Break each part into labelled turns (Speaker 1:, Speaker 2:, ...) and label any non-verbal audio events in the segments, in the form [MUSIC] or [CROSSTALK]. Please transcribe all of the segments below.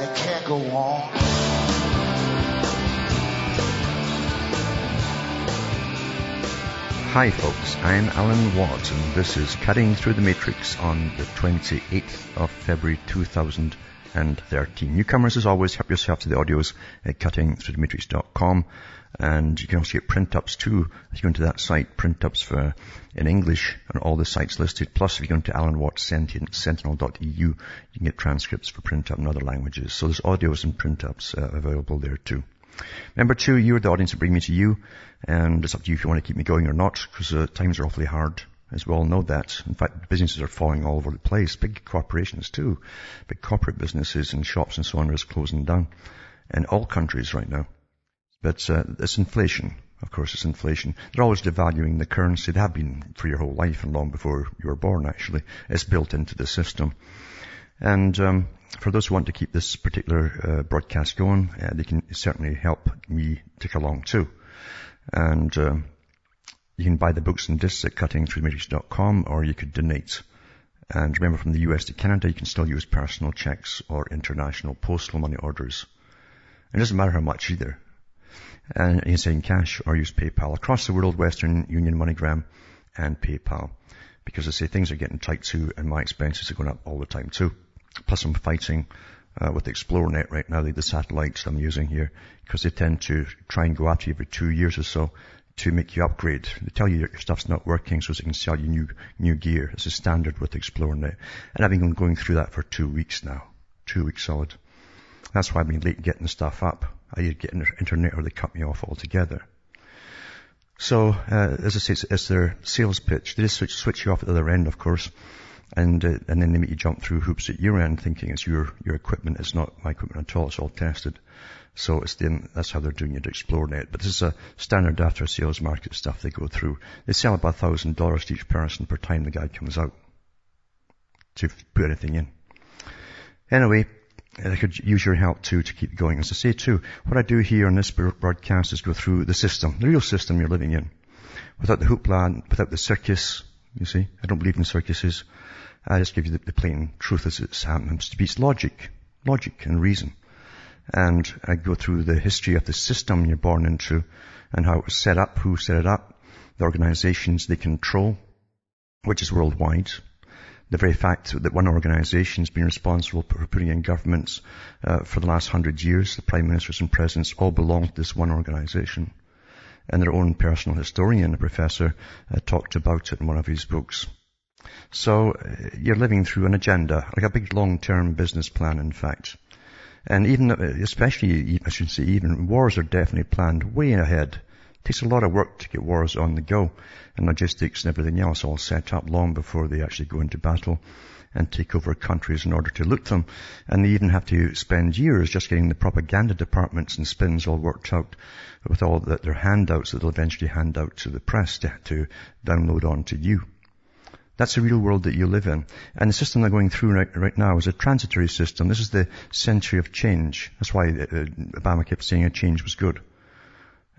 Speaker 1: and it can't go on.
Speaker 2: Hi folks, I'm Alan Watt and this is Cutting Through the Matrix on the 28th of February 2013. Newcomers as always, help yourself to the audios at cuttingthroughthematrix.com and you can also get print-ups too. If you go into that site, print-ups for, in English and all the sites listed. Plus if you go into alanwattsentinel.eu, you can get transcripts for print-up in other languages. So there's audios and print-ups uh, available there too. Number two, you're the audience that bring me to you, and it's up to you if you want to keep me going or not, because uh, times are awfully hard, as we all know that. In fact, businesses are falling all over the place. Big corporations too. Big corporate businesses and shops and so on are closing down in all countries right now. But uh, it's inflation. Of course, it's inflation. They're always devaluing the currency. They have been for your whole life and long before you were born, actually. It's built into the system. And um, for those who want to keep this particular uh, broadcast going, uh, they can certainly help me tick along too. And um, you can buy the books and discs at cuttingthroughthematrix.com or you could donate. And remember from the US to Canada, you can still use personal checks or international postal money orders. It doesn't matter how much either. And you can send cash or use PayPal. Across the world, Western Union, MoneyGram, and PayPal. Because I say things are getting tight too and my expenses are going up all the time too. Plus I'm fighting uh, with Xplornet right now, the, the satellites I'm using here, because they tend to try and go after you every two years or so to make you upgrade. They tell you your stuff's not working so they can sell you new, new gear. It's a standard with Xplornet. And I've been going through that for two weeks now. Two weeks solid. That's why I've been late getting stuff up. I either get internet or they cut me off altogether. So, uh, as I say, it's, it's, their sales pitch. They just switch, switch you off at the other end, of course and uh, and then they make you jump through hoops at your end, thinking it's your your equipment. It's not my equipment at all. It's all tested. So it's them. That's how they're doing it. Xplornet. But this is a standard after sales market stuff they go through. They sell about thousand dollars to each person per time the guy comes out to put anything in. Anyway, I could use your help too to keep going. As I say too, what I do here on this broadcast is go through the system, the real system you're living in, without the hoopla, without the circus. You see, I don't believe in circuses. I just give you the, the plain truth as it happens to be. It's logic, logic and reason. And I go through the history of the system you're born into and how it was set up, who set it up, the organizations they control, which is worldwide. The very fact that one organization has been responsible for putting in governments uh, for the last hundred years, the prime ministers and presidents all belong to this one organization. And their own personal historian, a professor, uh, talked about it in one of his books. So uh, you're living through an agenda, like a big long-term business plan, in fact. And even, uh, especially, I should say even, wars are definitely planned way ahead. Takes a lot of work to get wars on the go and logistics and everything else all set up long before they actually go into battle and take over countries in order to loot them. And they even have to spend years just getting the propaganda departments and spins all worked out with all the, their handouts that they'll eventually hand out to the press to, to download onto you. That's the real world that you live in. And the system they're going through right, right now is a transitory system. This is the century of change. That's why uh, Obama kept saying a change was good.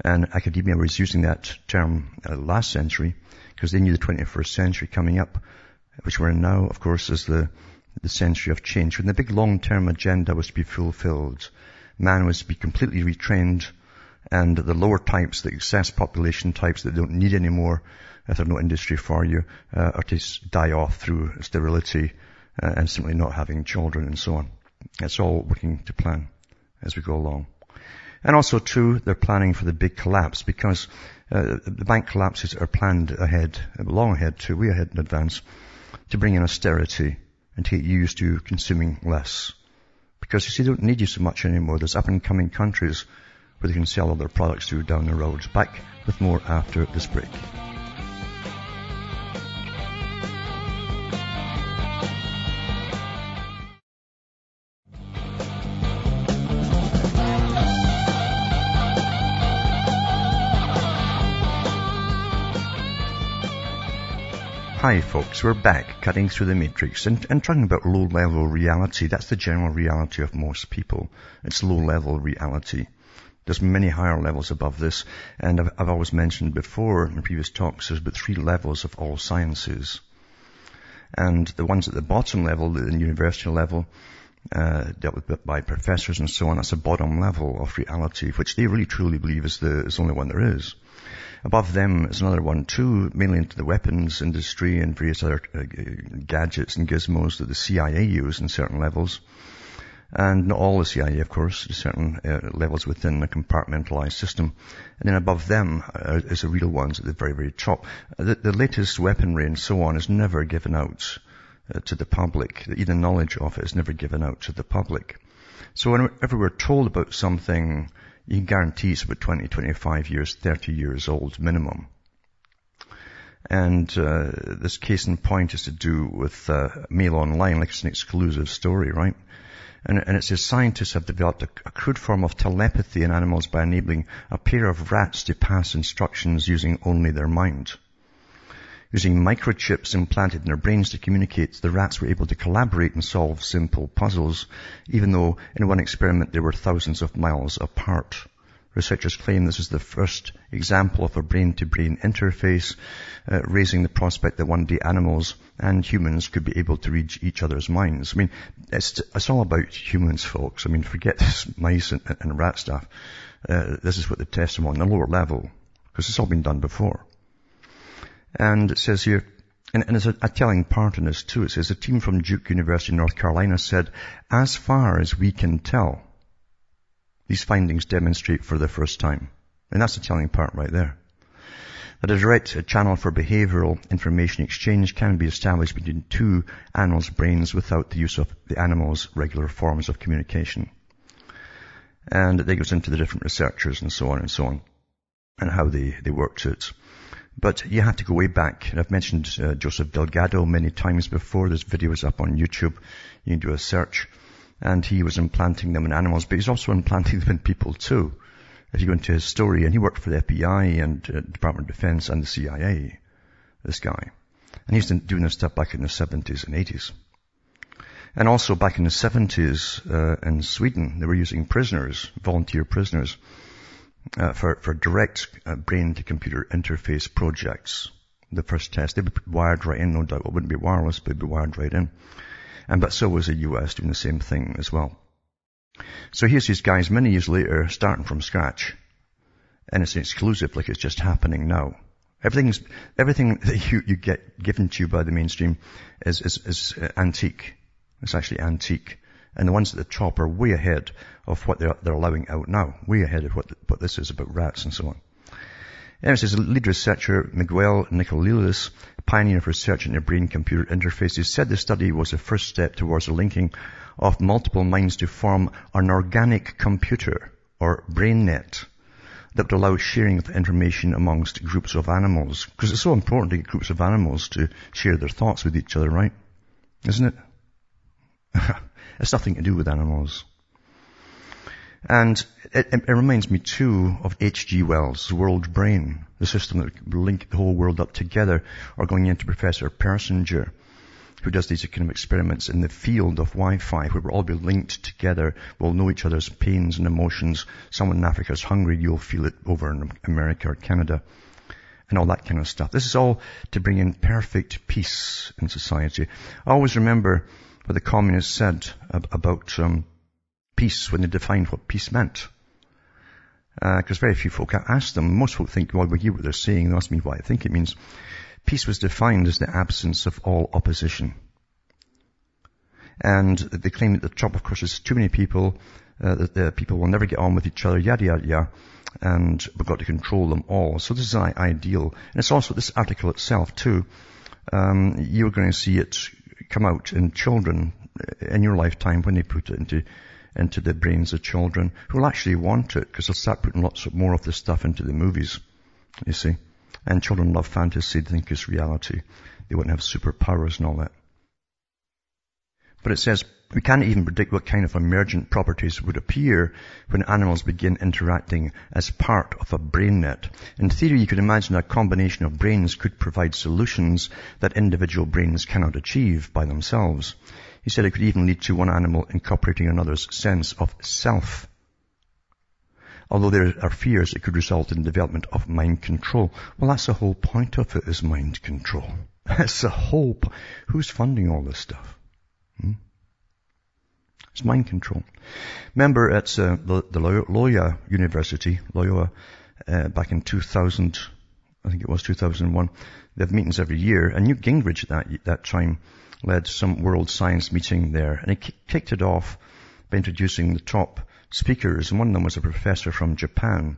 Speaker 2: And academia was using that term uh, last century because they knew the 21st century coming up, which we're in now, of course, is the, the century of change. When the big long-term agenda was to be fulfilled, man was to be completely retrained and the lower types, the excess population types that don't need any more if there's no industry for you, uh, or to die off through sterility uh, and simply not having children and so on. It's all working to plan as we go along. And also too, they're planning for the big collapse because uh, the bank collapses are planned ahead, long ahead too, way ahead in advance, to bring in austerity and to get used to consuming less. Because you see, they don't need you so much anymore. There's up and coming countries where they can sell all their products to down the road. Back with more after this break. Hi folks, we're back cutting through the matrix and, and talking about low level reality. That's the general reality of most people. It's low level reality. There's many higher levels above this and I've, I've always mentioned before in previous talks there's about three levels of all sciences. And the ones at the bottom level, the university level, uh, dealt with by professors and so on, that's the bottom level of reality, which they really truly believe is the, is the only one there is. Above them is another one too, mainly into the weapons industry and various other uh, gadgets and gizmos that the CIA use in certain levels. And not all the CIA, of course, certain uh, levels within a compartmentalized system. And then above them uh, is the real ones at the very, very top. Uh, the, the, latest weaponry and so on is never given out uh, to the public. Even knowledge of it is never given out to the public. So whenever we're told about something you can guarantee it's about 20, 25 years, 30 years old minimum. And uh, this case in point is to do with uh, Mail Online, like it's an exclusive story, right? And, and it says scientists have developed a, a crude form of telepathy in animals by enabling a pair of rats to pass instructions using only their mind. Using microchips implanted in their brains to communicate, the rats were able to collaborate and solve simple puzzles, even though in one experiment they were thousands of miles apart. Researchers claim this is the first example of a brain-to-brain interface, uh, raising the prospect that one day animals and humans could be able to read each other's minds. I mean, it's, it's all about humans, folks. I mean, forget [LAUGHS] this mice and, and rat stuff. Uh, this is what they test them on the lower level, because it's all been done before. And it says here, and, and there's a, a, telling part in this too. It says a team from Duke University, North Carolina said, as far as we can tell, these findings demonstrate for the first time. And that's the telling part right there. That a direct channel for behavioral information exchange can be established between two animals' brains without the use of the animal's regular forms of communication. And it goes into the different researchers and so on and so on, and how they, they worked it. But you have to go way back. And I've mentioned uh, Joseph Delgado many times before. This video is up on YouTube. You can do a search. And he was implanting them in animals, but he's also implanting [LAUGHS] them in people too. If you go into his story, and he worked for the FBI and uh, Department of Defense and the CIA, this guy. And he's doing this stuff back in the 70s and 80s. And also back in the 70s uh, in Sweden, they were using prisoners, volunteer prisoners, uh, for, for direct uh, brain-to-computer interface projects. The first test, they'd be wired right in, no doubt. It wouldn't be wireless, but they'd be wired right in. And but so was the US doing the same thing as well. So here's these guys many years later starting from scratch. And it's exclusive like it's just happening now. Everything's, everything [LAUGHS] that you, you get given to you by the mainstream is, is, is antique. It's actually antique. And the ones at the top are way ahead of what they're, they're allowing out now. Way ahead of what, what this is about rats and so on. Anyway, says lead researcher Miguel Nicolelis, pioneer of research into brain-computer interfaces, said the study was the first step towards the linking of multiple minds to form an organic computer or brain net that would allow sharing of information amongst groups of animals. Because it's so important to get groups of animals to share their thoughts with each other, right? Isn't it? [LAUGHS] it's nothing to do with animals. And it, it, reminds me too of H.G. Wells' World Brain, the system that will link the whole world up together, or going into Professor Persinger, who does these kind of experiments in the field of Wi-Fi, where we'll all be linked together, we'll know each other's pains and emotions. Someone in Africa is hungry, you'll feel it over in America or Canada, and all that kind of stuff. This is all to bring in perfect peace in society. I always remember what the communists said about um, peace when they defined what peace meant. Because uh, very few folk ask them. Most folk think, well, we hear what they're saying. They ask me what I think it means. Peace was defined as the absence of all opposition. And they claim that the top, of course, there's too many people, uh, that the people will never get on with each other, yada, yada, yada. And we've got to control them all. So this is an ideal. And it's also this article itself too. Um, you're going to see it come out in children uh, in your lifetime when they put it into into the brains of children who will actually want it because they'll start putting lots of more of this stuff into the movies, you see. And children love fantasy, they think it's reality. They to have superpowers and all that. But it says, we can't even predict what kind of emergent properties would appear when animals begin interacting as part of a brain net. In theory, you could imagine a combination of brains could provide solutions that individual brains cannot achieve by themselves. He said it could even lead to one animal incorporating another's sense of self. Although there are fears it could result in the development of mind control. Well, that's the whole point of it is mind control. [LAUGHS] That's the whole Who's funding all this stuff? It's mind control. Remember at uh, the, the Loyola University, Loyola, uh, back in 2000, I think it was 2001, they have meetings every year, and Newt Gingrich at that, that time led some world science meeting there, and he kicked it off by introducing the top speakers, and one of them was a professor from Japan,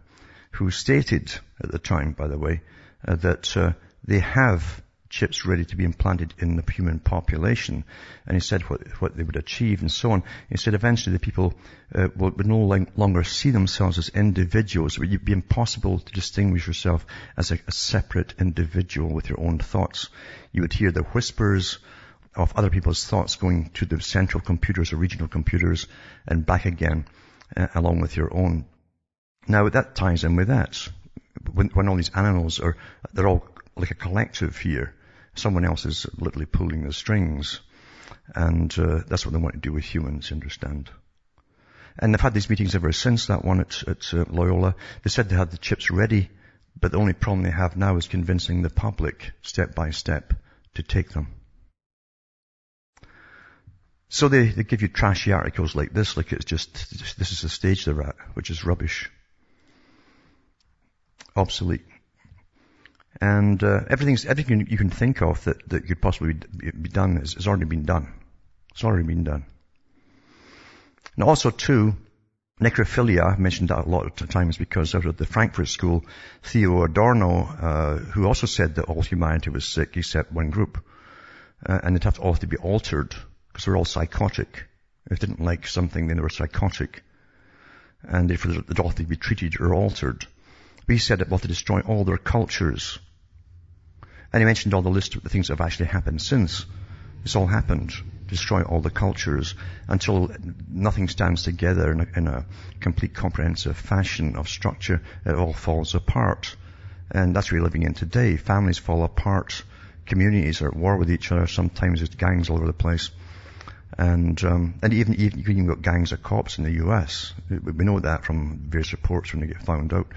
Speaker 2: who stated at the time, by the way, uh, that uh, they have chips ready to be implanted in the human population. And he said what, what they would achieve and so on. He said eventually the people uh, would, would no longer see themselves as individuals. It would be impossible to distinguish yourself as a, a separate individual with your own thoughts. You would hear the whispers of other people's thoughts going to the central computers or regional computers and back again uh, along with your own. Now that ties in with that. When, when all these animals are, they're all like a collective here. Someone else is literally pulling the strings. And uh, that's what they want to do with humans, understand? And they've had these meetings ever since that one at, at uh, Loyola. They said they had the chips ready, but the only problem they have now is convincing the public, step by step, to take them. So they, they give you trashy articles like this, like it's just, this is the stage they're at, which is rubbish. Obsolete. And uh, everything's, everything you can think of that, that could possibly be done has, already been done. It's already been done. And also too, necrophilia, I've mentioned that a lot of times because out of the Frankfurt School, Theo Adorno, uh, who also said that all humanity was sick except one group. Uh, and it have to all have to be altered because they're all psychotic. If they didn't like something, then they were psychotic. And therefore they'd all have to be treated or altered. He said it will to destroy all their cultures. And he mentioned all the list of the things that have actually happened since. This all happened. Destroy all the cultures until nothing stands together in a, in a complete comprehensive fashion of structure. It all falls apart. And that's what we're living in today. Families fall apart. Communities are at war with each other. Sometimes it's gangs all over the place. And, um, and even, even, you even got gangs of cops in the US. We know that from various reports when they get found out.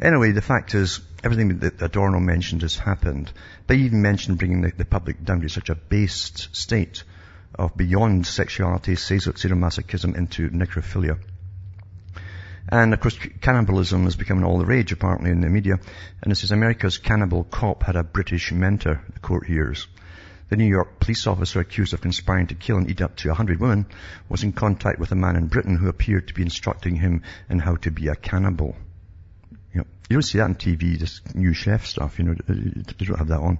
Speaker 2: Anyway, the fact is, everything that Adorno mentioned has happened. They even mentioned bringing the, the public down to such a based state of beyond sexuality, sadomasochism into necrophilia. And of course, cannibalism has become all the rage apparently in the media. And this is America's cannibal cop had a British mentor, the court hears. The New York police officer accused of conspiring to kill and eat up to 100 women was in contact with a man in Britain who appeared to be instructing him in how to be a cannibal. You, know, you don't see that on TV, this new chef stuff, you know, they don't have that on.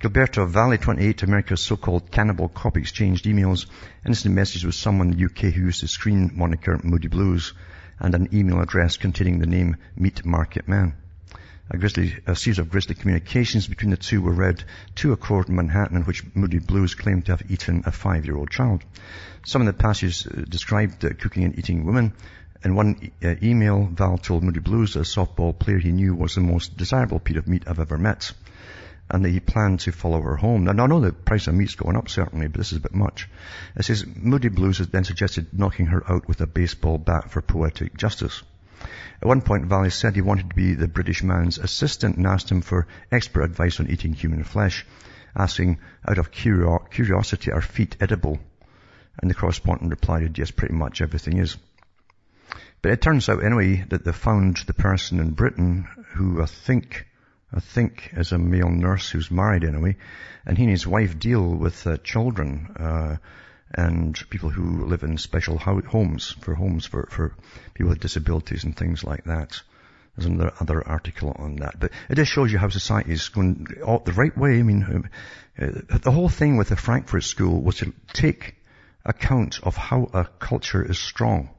Speaker 2: Gilberto Valle, 28, America's so-called cannibal cop exchanged emails, instant messages with someone in the UK who used the screen moniker Moody Blues and an email address containing the name Meat Market Man. A, a series of grisly communications between the two were read to a court in Manhattan in which Moody Blues claimed to have eaten a five-year-old child. Some of the passages uh, described uh, cooking and eating women, in one uh, email, Val told Moody Blues a softball player he knew was the most desirable piece of meat I've ever met. And that he planned to follow her home. Now, I know the price of meat's going up certainly, but this is a bit much. It says, Moody Blues then suggested knocking her out with a baseball bat for poetic justice. At one point, Valle said he wanted to be the British man's assistant and asked him for expert advice on eating human flesh, asking, out of curiosity, are feet edible? And the correspondent replied, yes, pretty much everything is. But it turns out anyway that they found the person in Britain who I think, I think is a male nurse who's married anyway, and he and his wife deal with uh, children, uh, and people who live in special homes for homes for, for people with disabilities and things like that. There's another other article on that, but it just shows you how society is going the right way. I mean, uh, the whole thing with the Frankfurt School was to take account of how a culture is strong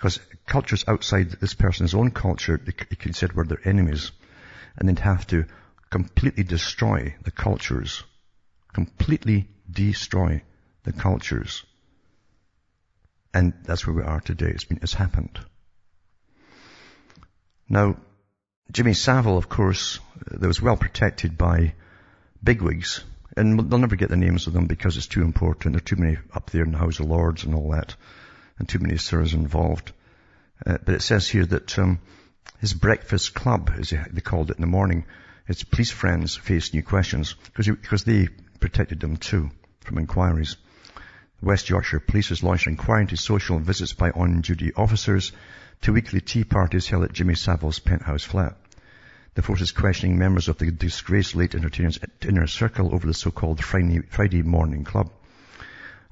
Speaker 2: because cultures outside this person's own culture, they, they consider were their enemies. And they'd have to completely destroy the cultures. Completely destroy the cultures. And that's where we are today. It's been, it's happened. Now, Jimmy Savile, of course, that was well protected by bigwigs, and they'll never get the names of them because it's too important. There are too many up there in the House of Lords and all that, and too many sirs involved. Uh, but it says here that um, his breakfast club, as they called it in the morning, his police friends faced new questions because they protected them too from inquiries. West Yorkshire Police has launched an inquiry into social visits by on-duty officers to weekly tea parties held at Jimmy Savile's penthouse flat. The force is questioning members of the disgraced late entertainer's inner circle over the so-called Friday, morning club.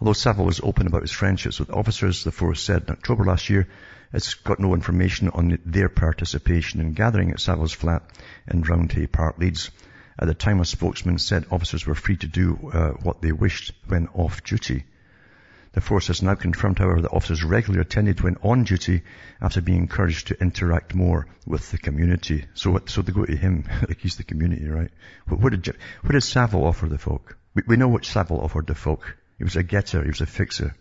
Speaker 2: Although Savile was open about his friendships with officers, the force said in October last year it's got no information on their participation in gathering at Savile's flat in Roundhay Park, Leeds. At the time, a spokesman said officers were free to do uh, what they wished when off duty. The force has now confirmed, however, that officers regularly attended when on duty after being encouraged to interact more with the community. So, so they go to him, [LAUGHS] like he's the community, right? What, what did, what did Savile offer the folk? We, we know what Savile offered the folk. He was a getter, he was a fixer.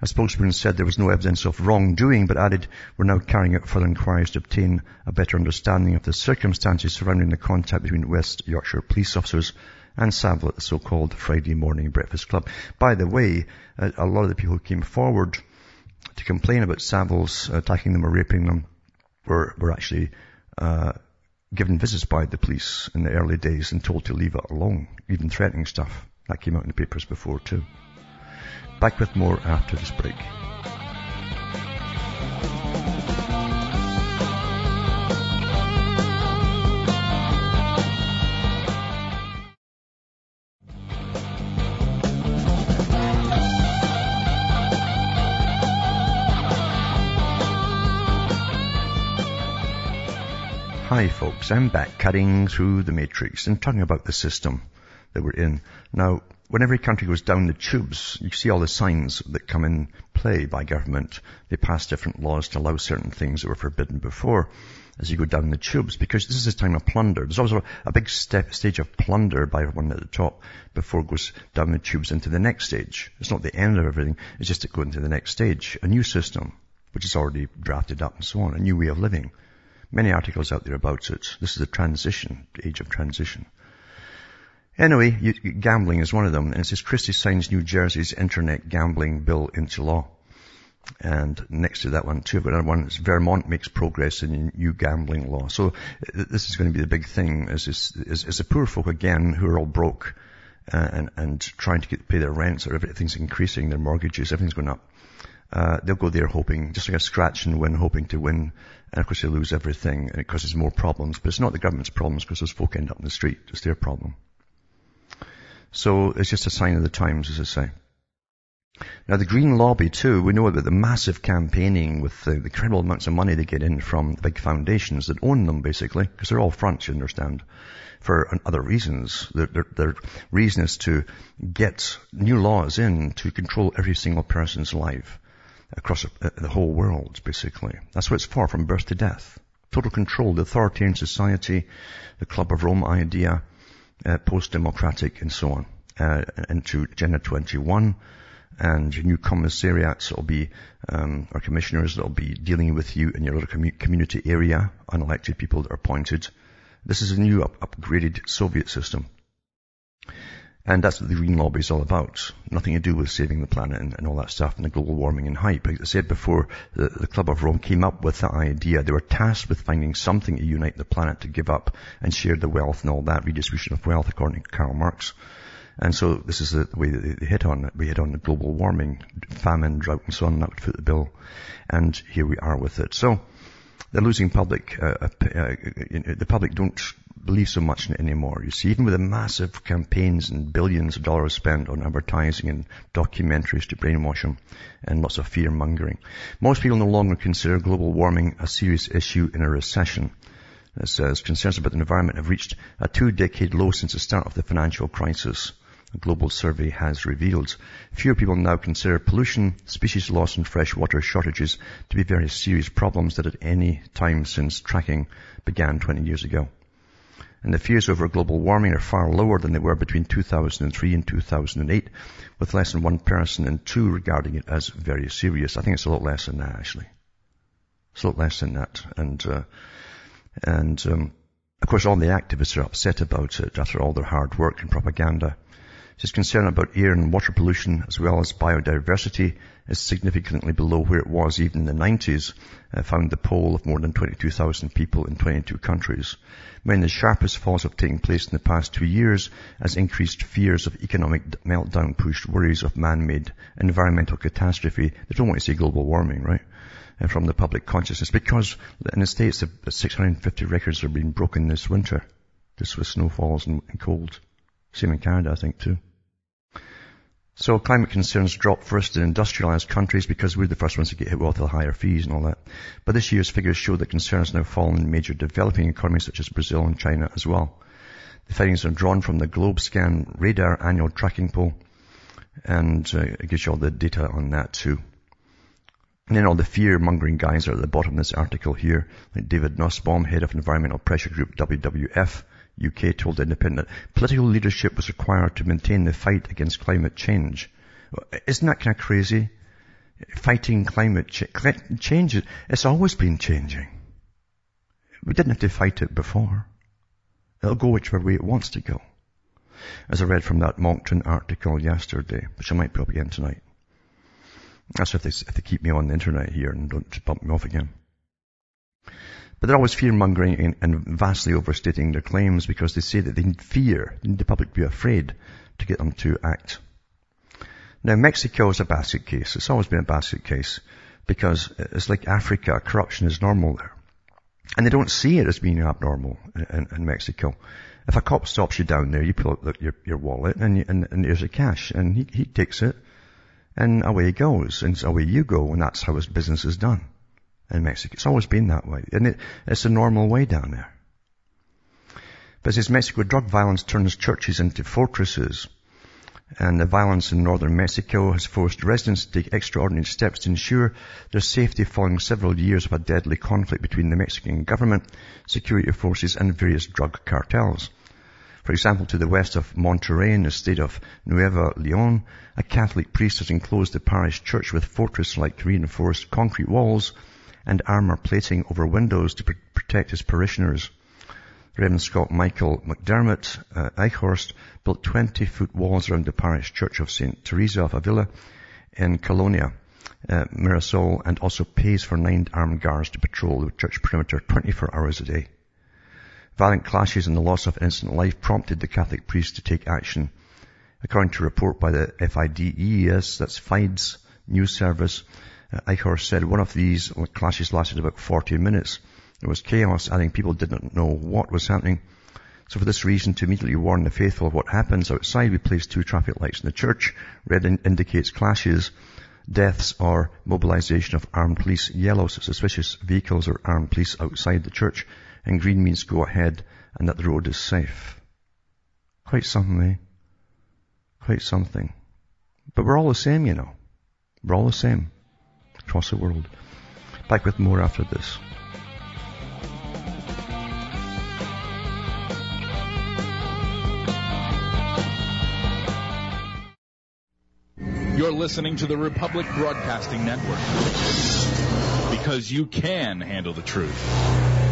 Speaker 2: A spokesman said there was no evidence of wrongdoing, but added, we're now carrying out further inquiries to obtain a better understanding of the circumstances surrounding the contact between West Yorkshire police officers and Savile at the so-called Friday morning breakfast club. By the way, a lot of the people who came forward to complain about Savile's attacking them or raping them were, were actually uh, given visits by the police in the early days and told to leave it alone, even threatening stuff. That came out in the papers before too. Back with more after this break. Hi folks, I'm back cutting through the matrix and talking about the system that we're in. Now, when every country goes down the tubes, you see all the signs that come in play by government. They pass different laws to allow certain things that were forbidden before as you go down the tubes because this is a time of plunder. There's always a big step, stage of plunder by everyone at the top before it goes down the tubes into the next stage. It's not the end of everything. It's just to go into the next stage. A new system, which is already drafted up and so on. A new way of living. Many articles out there about it. This is a transition, age of transition. Anyway, you, gambling is one of them, and it says Christie signs New Jersey's internet gambling bill into law. And next to that one too, but another one is Vermont makes progress in new gambling law. So this is going to be the big thing is, is, is, is the poor folk again who are all broke uh, and, and trying to get, pay their rents or everything's increasing, their mortgages, everything's going up. Uh, they'll go there hoping, just like a scratch and win, hoping to win. And of course they lose everything and it causes more problems. But it's not the government's problems because those folk end up in the street. It's their problem. So it's just a sign of the times, as I say. Now the Green Lobby too, we know about the massive campaigning with the, the incredible amounts of money they get in from the big foundations that own them basically, because they're all fronts, you understand, for other reasons. Their, their, their reason is to get new laws in to control every single person's life across the whole world, basically. That's what it's for, from birth to death. Total control, the authoritarian society, the Club of Rome idea, uh, post-democratic and so on, uh, into Agenda 21 and new commissariats will be, um, or commissioners that will be dealing with you in your little community area, unelected people that are appointed. This is a new up- upgraded Soviet system. And that's what the Green Lobby is all about. Nothing to do with saving the planet and, and all that stuff and the global warming and hype. Like I said before, the, the Club of Rome came up with that idea. They were tasked with finding something to unite the planet to give up and share the wealth and all that, redistribution of wealth according to Karl Marx. And so this is the way that they hit on it. We hit on the global warming, famine, drought and so on, that would fit the bill. And here we are with it. So, they're losing public, uh, uh, uh the public don't believe so much anymore. You see, even with the massive campaigns and billions of dollars spent on advertising and documentaries to brainwash them and lots of fear mongering. Most people no longer consider global warming a serious issue in a recession. It says concerns about the environment have reached a two-decade low since the start of the financial crisis. A global survey has revealed. Fewer people now consider pollution, species loss and freshwater shortages to be very serious problems that at any time since tracking began 20 years ago. And the fears over global warming are far lower than they were between 2003 and 2008, with less than one person in two regarding it as very serious. I think it's a lot less than that, actually. It's a lot less than that. And, uh, and, um, of course, all the activists are upset about it after all their hard work and propaganda. His concern about air and water pollution as well as biodiversity is significantly below where it was even in the 90s, uh, found the poll of more than 22,000 people in 22 countries. Of the sharpest falls have taken place in the past two years as increased fears of economic meltdown pushed worries of man-made environmental catastrophe. They don't want to say global warming, right? Uh, from the public consciousness because in the States, 650 records are being broken this winter, just with snowfalls and, and cold. Same in Canada, I think, too. So climate concerns drop first in industrialized countries because we're the first ones to get hit with the higher fees and all that. But this year's figures show that concerns now fall in major developing economies such as Brazil and China as well. The findings are drawn from the Globescan radar annual tracking poll and uh, it gives you all the data on that too. And then all the fear-mongering guys are at the bottom of this article here, like David Nussbaum, head of environmental pressure group WWF, UK told Independent, political leadership was required to maintain the fight against climate change. Isn't that kind of crazy? Fighting climate ch- change, it's always been changing. We didn't have to fight it before. It'll go whichever way it wants to go. As I read from that Monckton article yesterday, which I might put up again tonight. That's if they, if they keep me on the internet here and don't bump me off again. But they're always fear-mongering and, vastly overstating their claims because they say that they need fear, they need the public to be afraid to get them to act. Now Mexico is a basket case. It's always been a basket case because it's like Africa. Corruption is normal there. And they don't see it as being abnormal in, in Mexico. If a cop stops you down there, you pull out your, your wallet and, you, and, and there's a cash and he, he takes it and away he goes and away you go and that's how his business is done in Mexico. It's always been that way. And it, it's a normal way down there. But as Mexico, drug violence turns churches into fortresses. And the violence in northern Mexico has forced residents to take extraordinary steps to ensure their safety following several years of a deadly conflict between the Mexican government, security forces, and various drug cartels. For example, to the west of Monterrey in the state of Nuevo Leon, a Catholic priest has enclosed the parish church with fortress-like reinforced concrete walls and armour plating over windows to pr- protect his parishioners. Reverend Scott Michael McDermott uh, Eichhorst built 20-foot walls around the parish church of St. Teresa of Avila in Colonia, uh, Mirasol, and also pays for nine armed guards to patrol the church perimeter 24 hours a day. Violent clashes and the loss of innocent life prompted the Catholic priest to take action. According to a report by the FIDES, that's FIDES news service, Eichhorst said one of these clashes lasted about 40 minutes. It was chaos, adding people didn't know what was happening. So for this reason, to immediately warn the faithful of what happens outside, we placed two traffic lights in the church. Red in- indicates clashes, deaths, or mobilization of armed police. Yellow, suspicious vehicles or armed police outside the church. And green means go ahead and that the road is safe. Quite something, eh? Quite something. But we're all the same, you know. We're all the same across the world. Back with more after this.
Speaker 3: You're listening to the Republic Broadcasting Network because you can handle the truth.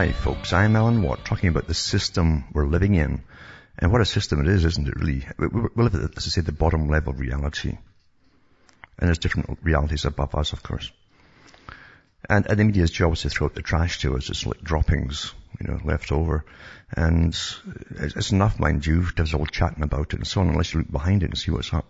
Speaker 2: Hi folks, I'm Alan Watt talking about the system we're living in. And what a system it is, isn't it really? We live at, as I say, the bottom level of reality. And there's different realities above us, of course. And, and the media's job is to throw out the trash to us. It's like droppings, you know, left over. And it's enough, mind you, to us all chatting about it and so on, unless you look behind it and see what's up.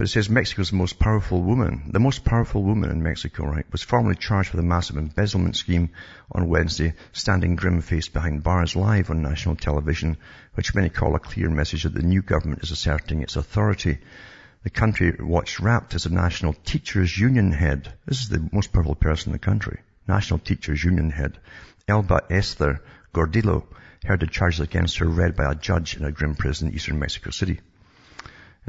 Speaker 2: But it says Mexico's most powerful woman, the most powerful woman in Mexico, right, was formally charged with a massive embezzlement scheme on Wednesday, standing grim-faced behind bars live on national television, which many call a clear message that the new government is asserting its authority. The country watched rapt as a national teachers union head. This is the most powerful person in the country. National teachers union head. Elba Esther Gordillo heard the charges against her read by a judge in a grim prison in eastern Mexico City.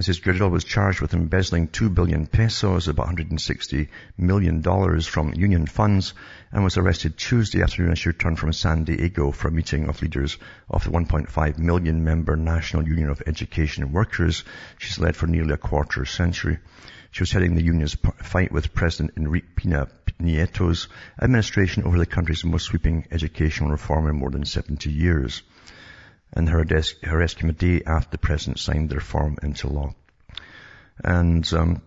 Speaker 2: Says Guerrero was charged with embezzling 2 billion pesos, about 160 million dollars from union funds, and was arrested Tuesday afternoon as she returned from San Diego for a meeting of leaders of the 1.5 million member National Union of Education and Workers she's led for nearly a quarter century. She was heading the union's fight with President Enrique Peña Nieto's administration over the country's most sweeping educational reform in more than 70 years and her arrest a day after the president signed the reform into law. And, um,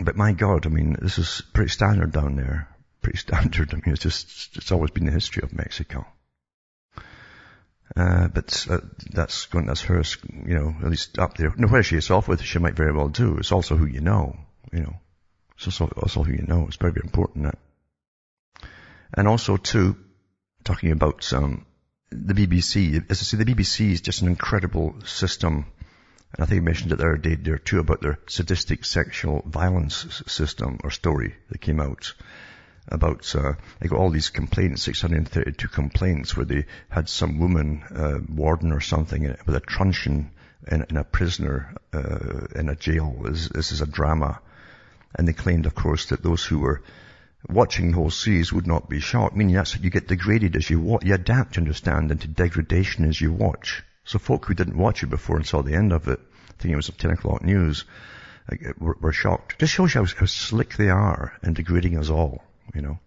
Speaker 2: but my God, I mean, this is pretty standard down there. Pretty [LAUGHS] standard. I mean, it's just, it's always been the history of Mexico. Uh, but uh, that's going, that's her, you know, at least up there. No, where she is off with, she might very well do. It's also who you know, you know. It's also, also who you know. It's very, very important that. And also too, talking about, um, the BBC, as I say, the BBC is just an incredible system. And I think I mentioned it the other day there too about their sadistic sexual violence system or story that came out about, uh, they got all these complaints, 632 complaints where they had some woman, uh, warden or something with a truncheon in, a prisoner, uh, in a jail. This, this is a drama. And they claimed, of course, that those who were watching the whole series would not be shocked. Meaning that's you get degraded as you watch. You adapt, understand, into degradation as you watch. So folk who didn't watch it before and saw the end of it, thinking it was 10 o'clock news, uh, were, were shocked. Just shows you how, how, slick they are in degrading us all, you know.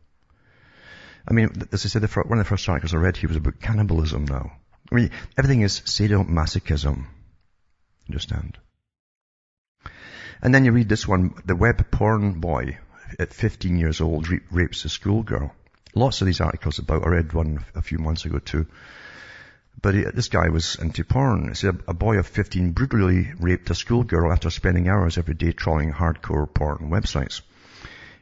Speaker 2: I mean, as I said, the, one of the first articles I read here was about cannibalism now. I mean, everything is sadomasochism. Understand? And then you read this one, the web porn boy at 15 years old rapes a schoolgirl. Lots of these articles about, I read one a few months ago too. But he, this guy was into porn. A, a boy of 15 brutally raped a schoolgirl after spending hours every day trawling hardcore porn websites.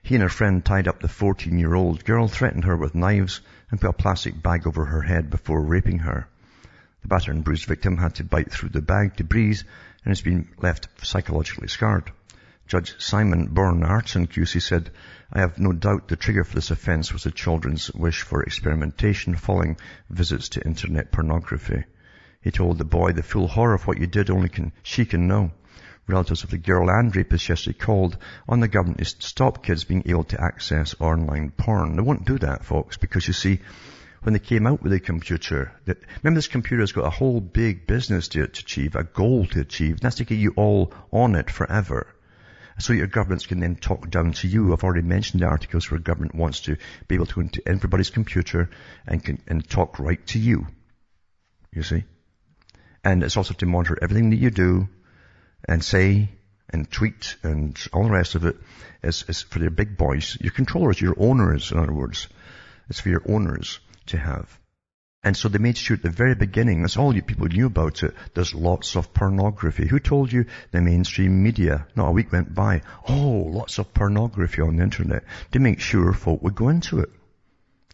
Speaker 2: He and a friend tied up the 14 year old girl, threatened her with knives, and put a plastic bag over her head before raping her. The battered and bruised victim had to bite through the bag to breathe and has been left psychologically scarred. Judge Simon Bourne-Arton QC said, I have no doubt the trigger for this offence was the children's wish for experimentation following visits to internet pornography. He told the boy the full horror of what you did only can, she can know. Relatives of the girl and rapist yesterday called on the government to stop kids being able to access online porn. They won't do that, folks, because you see, when they came out with the computer, remember this computer's got a whole big business to, to achieve, a goal to achieve, and that's to get you all on it forever so your governments can then talk down to you. I've already mentioned the articles where government wants to be able to go into everybody's computer and can, and talk right to you. You see? And it's also to monitor everything that you do and say and tweet and all the rest of it is, is for their big boys, your controllers, your owners, in other words. It's for your owners to have. And so they made sure at the very beginning, that's all you people knew about it, there's lots of pornography. Who told you? The mainstream media. Not a week went by. Oh, lots of pornography on the internet to make sure folk would go into it.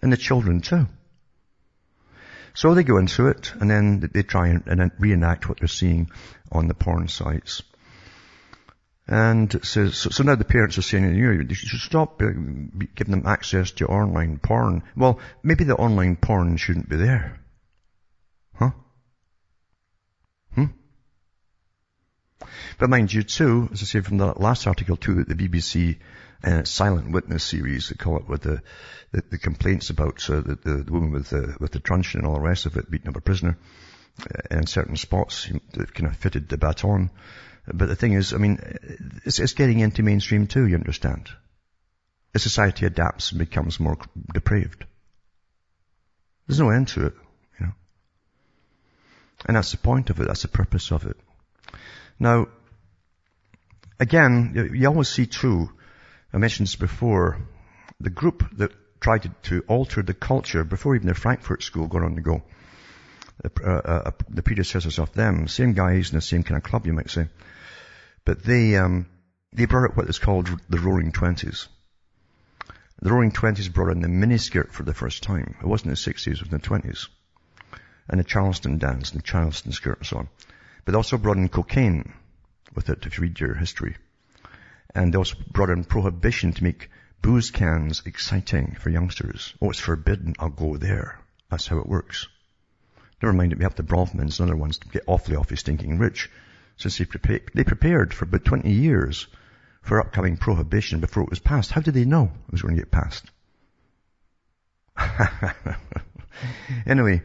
Speaker 2: And the children too. So they go into it and then they try and reenact what they're seeing on the porn sites. And so, so now the parents are saying, you, know, you should stop uh, giving them access to online porn. Well, maybe the online porn shouldn't be there. Huh? Hmm? But mind you too, as I say from the last article too, the BBC uh, Silent Witness series, they call it, with the, the, the complaints about uh, the, the, the, woman with the, with the truncheon and all the rest of it, beating up a prisoner, uh, in certain spots that kind of fitted the baton. But the thing is, I mean, it's, it's getting into mainstream too, you understand. As society adapts and becomes more depraved. There's no end to it, you know. And that's the point of it. That's the purpose of it. Now, again, you always see too, I mentioned this before, the group that tried to, to alter the culture before even the Frankfurt School got on the go. Uh, uh, the predecessors of them, same guys in the same kind of club, you might say. But they, um, they brought out what is called the Roaring Twenties. The Roaring Twenties brought in the miniskirt for the first time. It wasn't the 60s, it was the 20s. And the Charleston dance and the Charleston skirt and so on. But they also brought in cocaine with it, if you read your history. And they also brought in prohibition to make booze cans exciting for youngsters. Oh, it's forbidden. I'll go there. That's how it works. Never mind that we have the Bronfmans and other ones get awfully, awfully stinking rich since they, prepared, they prepared for about 20 years for upcoming prohibition before it was passed. How did they know it was going to get passed? [LAUGHS] anyway,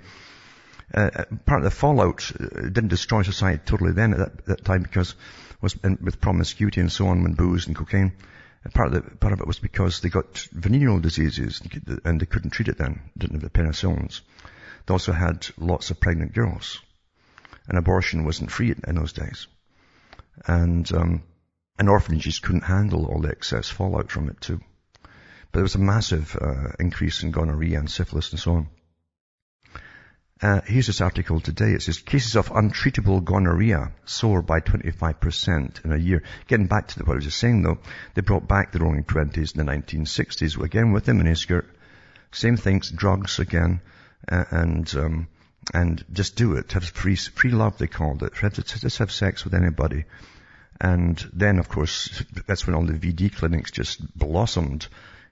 Speaker 2: uh, uh, part of the fallout uh, didn't destroy society totally then at that, that time because was with promiscuity and so on, when booze and cocaine. And part of the, part of it was because they got venereal diseases and they couldn't treat it then. Didn't have the penicillins. They also had lots of pregnant girls. And abortion wasn't free in those days. And, um, and orphanages couldn't handle all the excess fallout from it too. But there was a massive uh, increase in gonorrhea and syphilis and so on. Uh, here's this article today. It says cases of untreatable gonorrhea soar by 25% in a year. Getting back to what I was just saying though, they brought back the roaring twenties in the 1960s again with the miniskirt. Same things, drugs again, and um, and just do it. Have free free love they called it. Just have sex with anybody. And then of course that's when all the VD clinics just blossomed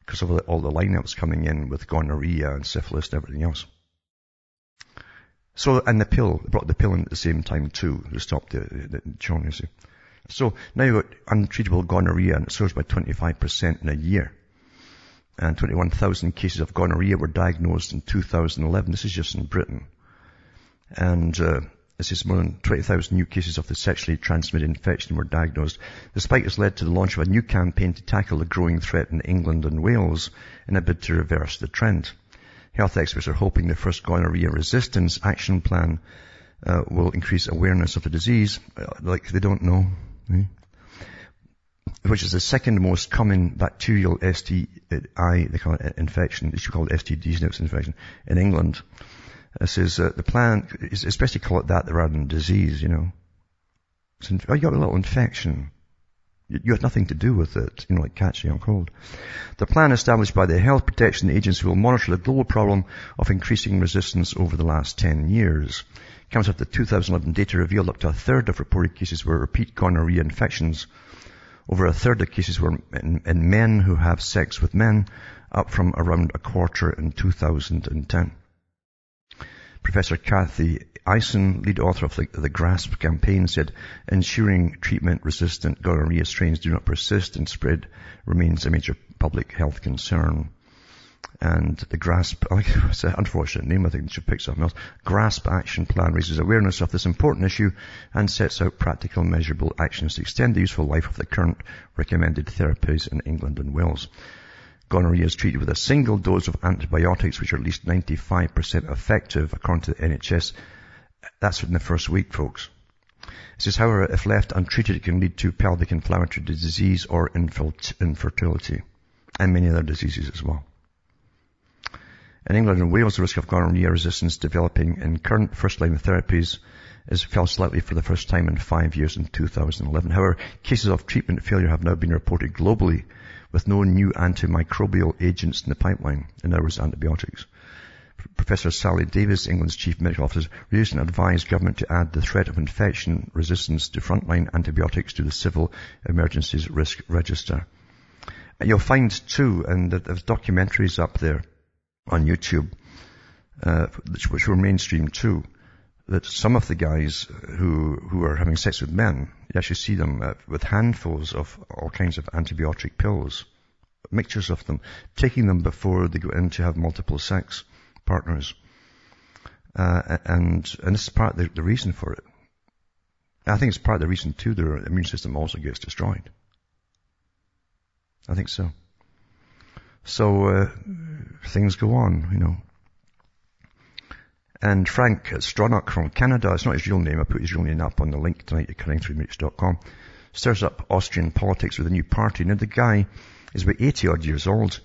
Speaker 2: because of all the lineups coming in with gonorrhea and syphilis and everything else. So, and the pill, brought the pill in at the same time too, to stop the, the, the see. So now you've got untreatable gonorrhea and it soars by 25% in a year. And 21,000 cases of gonorrhea were diagnosed in 2011. This is just in Britain. And, uh, this is more than 20,000 new cases of the sexually transmitted infection were diagnosed. The spike has led to the launch of a new campaign to tackle the growing threat in England and Wales in a bid to reverse the trend. Health experts are hoping the first gonorrhea resistance action plan uh, will increase awareness of the disease, uh, like they don't know, eh? Which is the second most common bacterial STI, they call it infection, they should call it STDs infection, in England. It says uh, the plan especially call it that rather than disease, you know. oh, you got a little infection. You had nothing to do with it, you know, like catching a cold. The plan established by the Health Protection Agency will monitor the global problem of increasing resistance over the last 10 years. Comes after 2011 data revealed up to a third of reported cases were repeat gonorrhea infections. Over a third of cases were in, in men who have sex with men, up from around a quarter in 2010. Professor Cathy Ison, lead author of the, the, GRASP campaign, said ensuring treatment-resistant gonorrhea strains do not persist and spread remains a major public health concern. And the GRASP, [LAUGHS] it's an unfortunate name, I think it should pick something else. GRASP action plan raises awareness of this important issue and sets out practical measurable actions to extend the useful life of the current recommended therapies in England and Wales. Gonorrhea is treated with a single dose of antibiotics, which are at least 95% effective, according to the NHS. That's in the first week, folks. It says, however, if left untreated, it can lead to pelvic inflammatory disease or infertility, and many other diseases as well. In England and Wales, the risk of gonorrhea resistance developing in current first-line therapies is fell slightly for the first time in five years in 2011. However, cases of treatment failure have now been reported globally with no new antimicrobial agents in the pipeline, in other words, antibiotics. Professor Sally Davies, England's chief medical officer, recently advised government to add the threat of infection resistance to frontline antibiotics to the civil emergencies risk register. You'll find too, and there's documentaries up there on YouTube, uh, which, were mainstream too, that some of the guys who who are having sex with men, you actually see them uh, with handfuls of all kinds of antibiotic pills, mixtures of them, taking them before they go in to have multiple sex partners. Uh, and and this is part of the, the reason for it. I think it's part of the reason too their immune system also gets destroyed. I think so. So uh, things go on, you know. And Frank Stronach from Canada, it's not his real name, I put his real name up on the link tonight at cuttingthroughthematrix.com, stirs up Austrian politics with a new party. Now the guy is about 80 odd years old,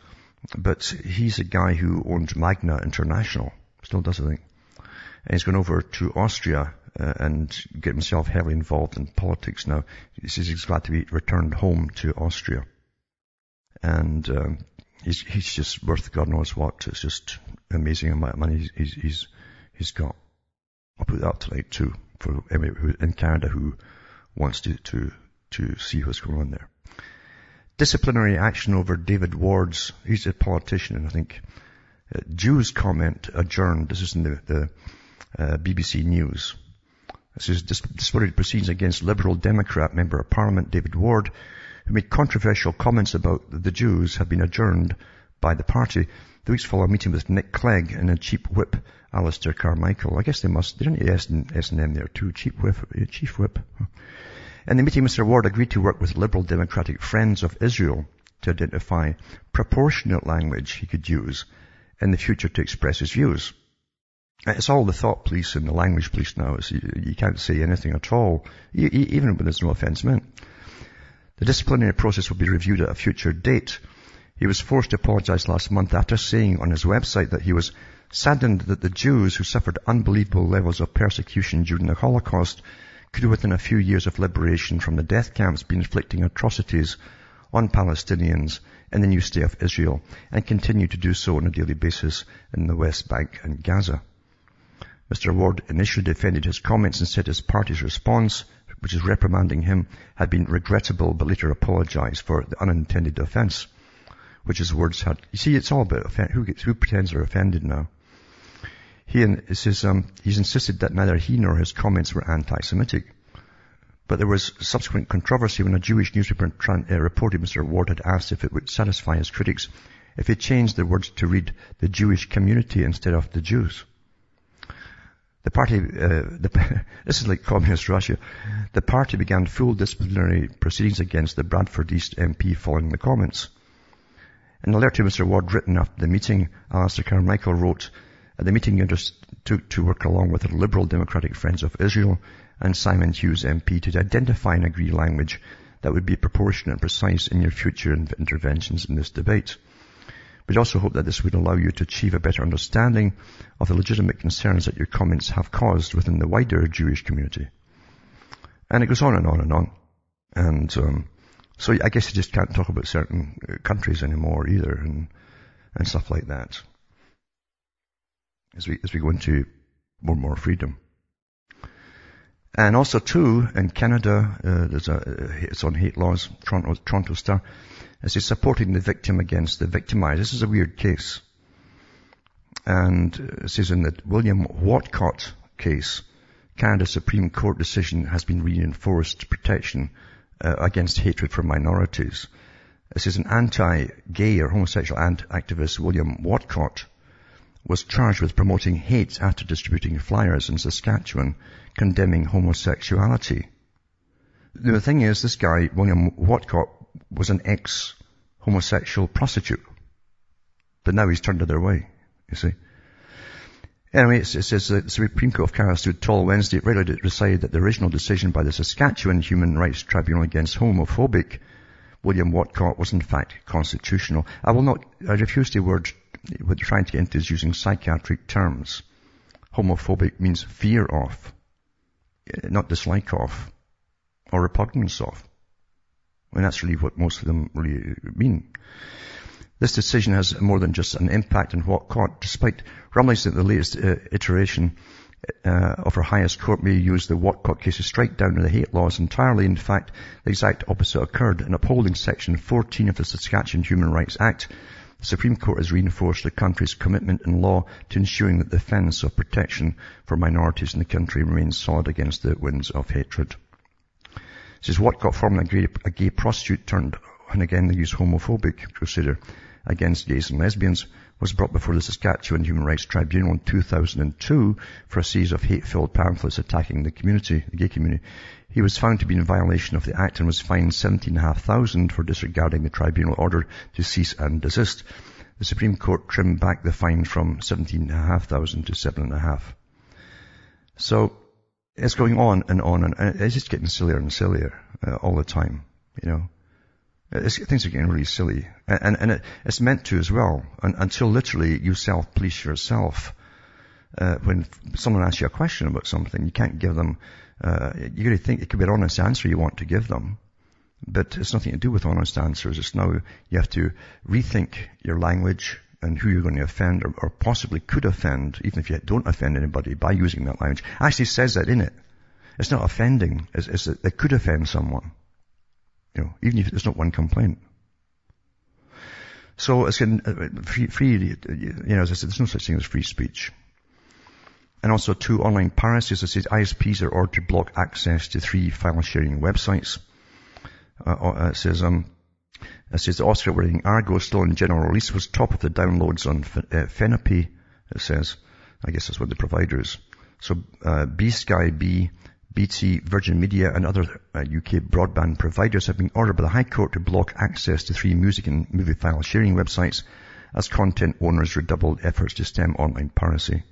Speaker 2: but he's a guy who owned Magna International, still does I think. And he's gone over to Austria uh, and get himself heavily involved in politics now. He says he's glad to be returned home to Austria. And um, he's, he's just worth God knows what. It's just amazing amount of money he's, he's, he's got. I'll put that up tonight too for who, in Canada who wants to, to, to see what's going on there. Disciplinary action over David Ward's, he's a politician, I think. Uh, Jews comment adjourned. This is in the, the uh, BBC News. This is disputed proceedings against Liberal Democrat Member of Parliament David Ward, made controversial comments about the Jews, have been adjourned by the party. The weeks follow a meeting with Nick Clegg and a cheap whip, Alistair Carmichael. I guess they must, they don't S and, S and M there too. Chief whip, uh, chief whip. In the meeting, Mr. Ward agreed to work with Liberal Democratic Friends of Israel to identify proportionate language he could use in the future to express his views. Uh, it's all the thought police and the language police now. You, you, can't say anything at all, even when there's no offence meant. The disciplinary process will be reviewed at a future date. He was forced to apologize last month after saying on his website that he was saddened that the Jews who suffered unbelievable levels of persecution during the Holocaust could within a few years of liberation from the death camps be inflicting atrocities on Palestinians in the new state of Israel and continue to do so on a daily basis in the West Bank and Gaza. Mr. Ward initially defended his comments and said his party's response, which is reprimanding him, had been regrettable but later apologized for the unintended offense, which his words had. You see, it's all about who, gets, who pretends they're offended now. He says, um, he's insisted that neither he nor his comments were anti-Semitic. But there was subsequent controversy when a Jewish newspaper uh, reported Mr. Ward had asked if it would satisfy his critics if he changed the words to read the Jewish community instead of the Jews. The party, uh, the, [LAUGHS] this is like communist Russia. The party began full disciplinary proceedings against the Bradford East MP following the comments. In a letter to Mr. Ward written after the meeting, Alistair Carmichael wrote, at the meeting you undertook to work along with the Liberal Democratic Friends of Israel and Simon Hughes MP to identify and agree language that would be proportionate and precise in your future interventions in this debate. We also hope that this would allow you to achieve a better understanding of the legitimate concerns that your comments have caused within the wider Jewish community. And it goes on and on and on. And um, so I guess you just can't talk about certain uh, countries anymore either and, and stuff like that. As we, as we go into more and more freedom. And also too, in Canada, uh, there's a, uh, it's on hate laws, Toronto, Toronto Star, it says supporting the victim against the victimized. This is a weird case. And it says in the William Whatcott case, Canada's Supreme Court decision has been reinforced protection uh, against hatred for minorities. This is an anti-gay or homosexual activist, William Whatcott, was charged with promoting hate after distributing flyers in Saskatchewan condemning homosexuality. The thing is, this guy, William Whatcott, was an ex-homosexual prostitute. But now he's turned the other way, you see. Anyway, it says that the Supreme Court of Canada stood tall Wednesday. It decided that the original decision by the Saskatchewan Human Rights Tribunal against homophobic William Whatcott was in fact constitutional. I will not, I refuse the word, what trying to get into is using psychiatric terms. Homophobic means fear of. Uh, not dislike of or repugnance of. And that's really what most of them really mean. This decision has more than just an impact on Whatcott. Despite rumblings that the latest uh, iteration uh, of our highest court may use the Whatcott case to strike down the hate laws entirely. In fact, the exact opposite occurred. In upholding Section 14 of the Saskatchewan Human Rights Act, the Supreme Court has reinforced the country's commitment in law to ensuring that the defence of protection for minorities in the country remains solid against the winds of hatred. Is Whatcott formerly a gay, a gay prostitute turned, and again they use homophobic crusader against gays and lesbians, was brought before the Saskatchewan Human Rights Tribunal in 2002 for a series of hate-filled pamphlets attacking the community, the gay community. He was found to be in violation of the Act and was fined $17,500 for disregarding the tribunal order to cease and desist. The Supreme Court trimmed back the fine from $17,500 to $7,500. So, it's going on and on and it's just getting sillier and sillier uh, all the time, you know. It's, things are getting really silly. And, and, and it, it's meant to as well, and, until literally you self-police yourself. Uh, when someone asks you a question about something, you can't give them uh, you to think it could be an honest answer you want to give them, but it's nothing to do with honest answers. It's now you have to rethink your language and who you're going to offend or, or possibly could offend, even if you don't offend anybody by using that language. Actually says that in it. It's not offending. It's, it's, it could offend someone. You know, even if there's not one complaint. So it's uh, free, free, you know, as I said, there's no such thing as free speech. And also two online piracies. It says ISPs are ordered to block access to three file sharing websites. Uh, uh, it says, um, it says the Oscar winning Argo still in general release was top of the downloads on uh, Fenopy. It says, I guess that's what the provider is. So, uh, BSkyB, BT, Virgin Media and other uh, UK broadband providers have been ordered by the High Court to block access to three music and movie file sharing websites as content owners redoubled efforts to stem online piracy.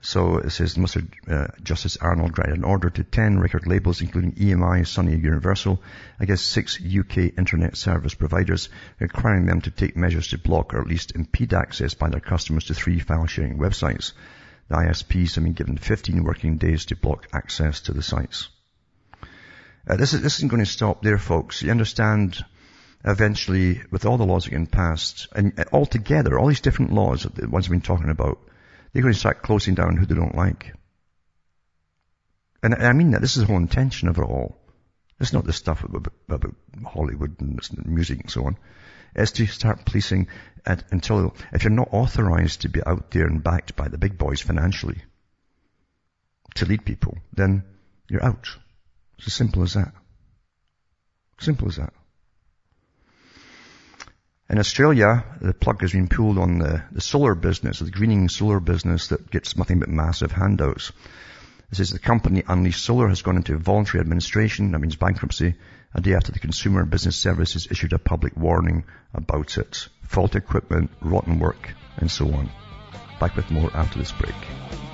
Speaker 2: So it says Mr. Uh, Justice Arnold granted an order to 10 record labels, including EMI, Sony Universal, I guess six UK internet service providers, requiring them to take measures to block or at least impede access by their customers to three file sharing websites. The ISPs have been given 15 working days to block access to the sites. Uh, this, is, this isn't going to stop there, folks. You understand, eventually, with all the laws that get passed, and all together, all these different laws, that the ones we've been talking about, they're going to start closing down who they don't like. And I mean that. This is the whole intention of it all. It's not the stuff about, about Hollywood and music and so on. It's to start policing at, until, if you're not authorized to be out there and backed by the big boys financially to lead people, then you're out. It's as simple as that. Simple as that. In Australia, the plug has been pulled on the, the solar business, the greening solar business that gets nothing but massive handouts. This is the company Unleashed Solar has gone into voluntary administration, that means bankruptcy, a day after the Consumer Business Services issued a public warning about it. Fault equipment, rotten work, and so on. Back with more after this break.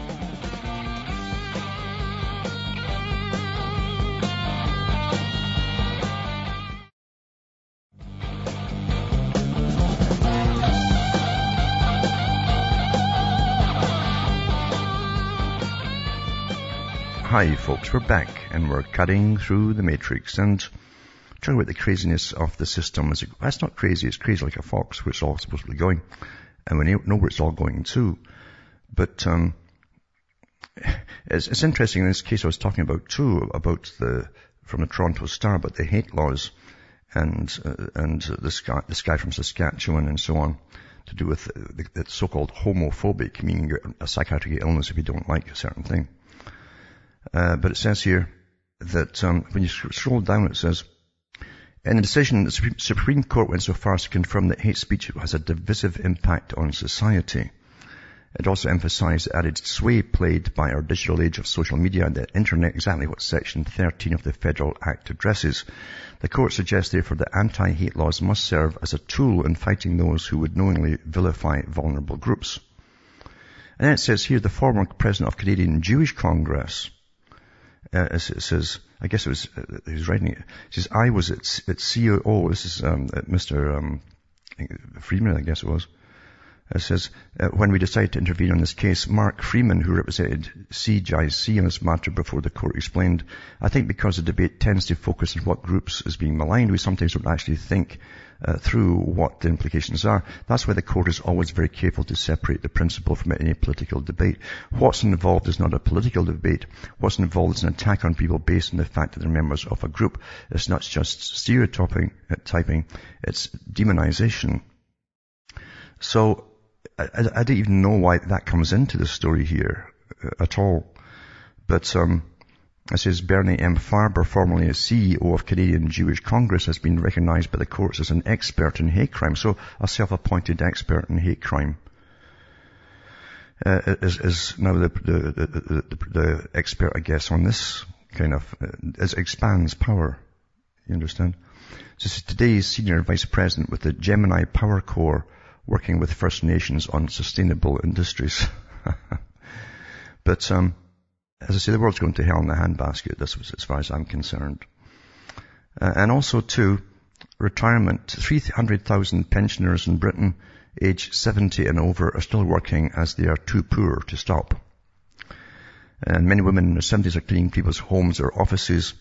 Speaker 2: Hi folks, we're back and we're cutting through the matrix and talking about the craziness of the system. It's not crazy, it's crazy like a fox where it's all supposed to be going. And we know where it's all going to. But um, it's, it's interesting in this case I was talking about too, about the, from the Toronto Star, about the hate laws and, uh, and this guy, this guy from Saskatchewan and so on to do with the, the so-called homophobic, meaning a psychiatric illness if you don't like a certain thing. Uh, but it says here that um, when you scroll down, it says, in a decision, the Supreme Court went so far as to confirm that hate speech has a divisive impact on society. It also emphasized the added sway played by our digital age of social media and the internet, exactly what section 13 of the Federal Act addresses. The court suggests therefore that anti-hate laws must serve as a tool in fighting those who would knowingly vilify vulnerable groups. And then it says here, the former president of Canadian Jewish Congress, uh, it says, I guess it was, uh, was writing it. It says, I was at, at CEO, this is um, Mr. Um, Freiman, I guess it was. It says, uh, when we decided to intervene on this case, Mark Freiman, who represented CGIC on this matter before the court, explained, I think because the debate tends to focus on what groups is being maligned, we sometimes don't actually think uh, through what the implications are. That's why the court is always very careful to separate the principle from any political debate. What's involved is not a political debate. What's involved is an attack on people based on the fact that they're members of a group. It's not just stereotyping, uh, typing, it's demonization. So, I, I, don't even know why that comes into the story here uh, at all. But, um, it says Bernie M. Farber, formerly a CEO of Canadian Jewish Congress, has been recognized by the courts as an expert in hate crime. So a self-appointed expert in hate crime. Uh, is, is now the, the, the, the, expert, I guess, on this kind of, uh, expands power. You understand? This is today's senior vice president with the Gemini Power Corps working with First Nations on sustainable industries. [LAUGHS] but, um, as I say, the world's going to hell in a handbasket, this was as far as I'm concerned. Uh, and also too, retirement. 300,000 pensioners in Britain aged 70 and over are still working as they are too poor to stop. And many women in their 70s are cleaning people's homes or offices.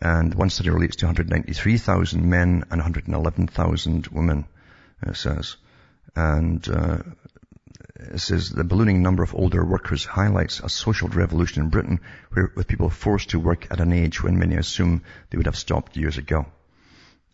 Speaker 2: And one study relates to 193,000 men and 111,000 women, it says. And uh, it says the ballooning number of older workers highlights a social revolution in Britain where, with people forced to work at an age when many assume they would have stopped years ago.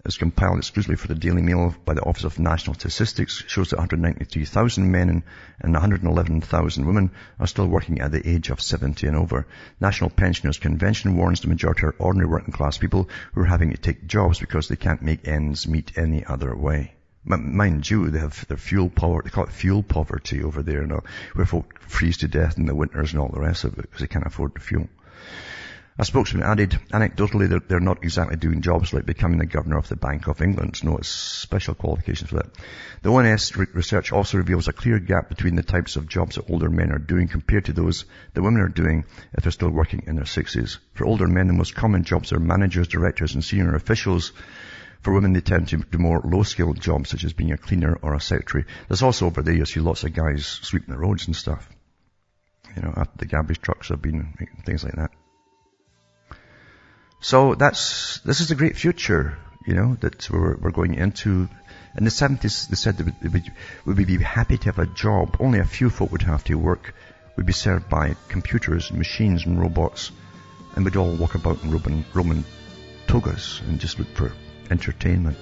Speaker 2: is compiled exclusively for the Daily Mail by the Office of National Statistics shows that 193,000 men and 111,000 women are still working at the age of 70 and over. National Pensioners Convention warns the majority are ordinary working class people who are having to take jobs because they can't make ends meet any other way. Mind you, they have their fuel poverty, they call it fuel poverty over there, you know, where folk freeze to death in the winters and all the rest of it because they can't afford the fuel. A spokesman added, anecdotally, they're, they're, not exactly doing jobs like becoming the governor of the Bank of England. No, it's special qualifications for that. The ONS re- research also reveals a clear gap between the types of jobs that older men are doing compared to those that women are doing if they're still working in their 60s. For older men, the most common jobs are managers, directors, and senior officials. For women, they tend to do more low-skilled jobs, such as being a cleaner or a secretary. There's also over there, you see lots of guys sweeping the roads and stuff. You know, after the garbage trucks have been, things like that. So that's, this is a great future, you know, that we're, we're going into. In the 70s, they said that we would be happy to have a job. Only a few folk would have to work. We'd be served by computers and machines and robots. And we'd all walk about in Roman, Roman togas and just look for entertainment.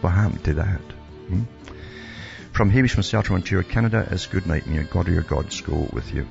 Speaker 2: What happened to that? Hmm? From Hamish from Seattle, Ontario, Canada, it's good night and your God or your gods go with you.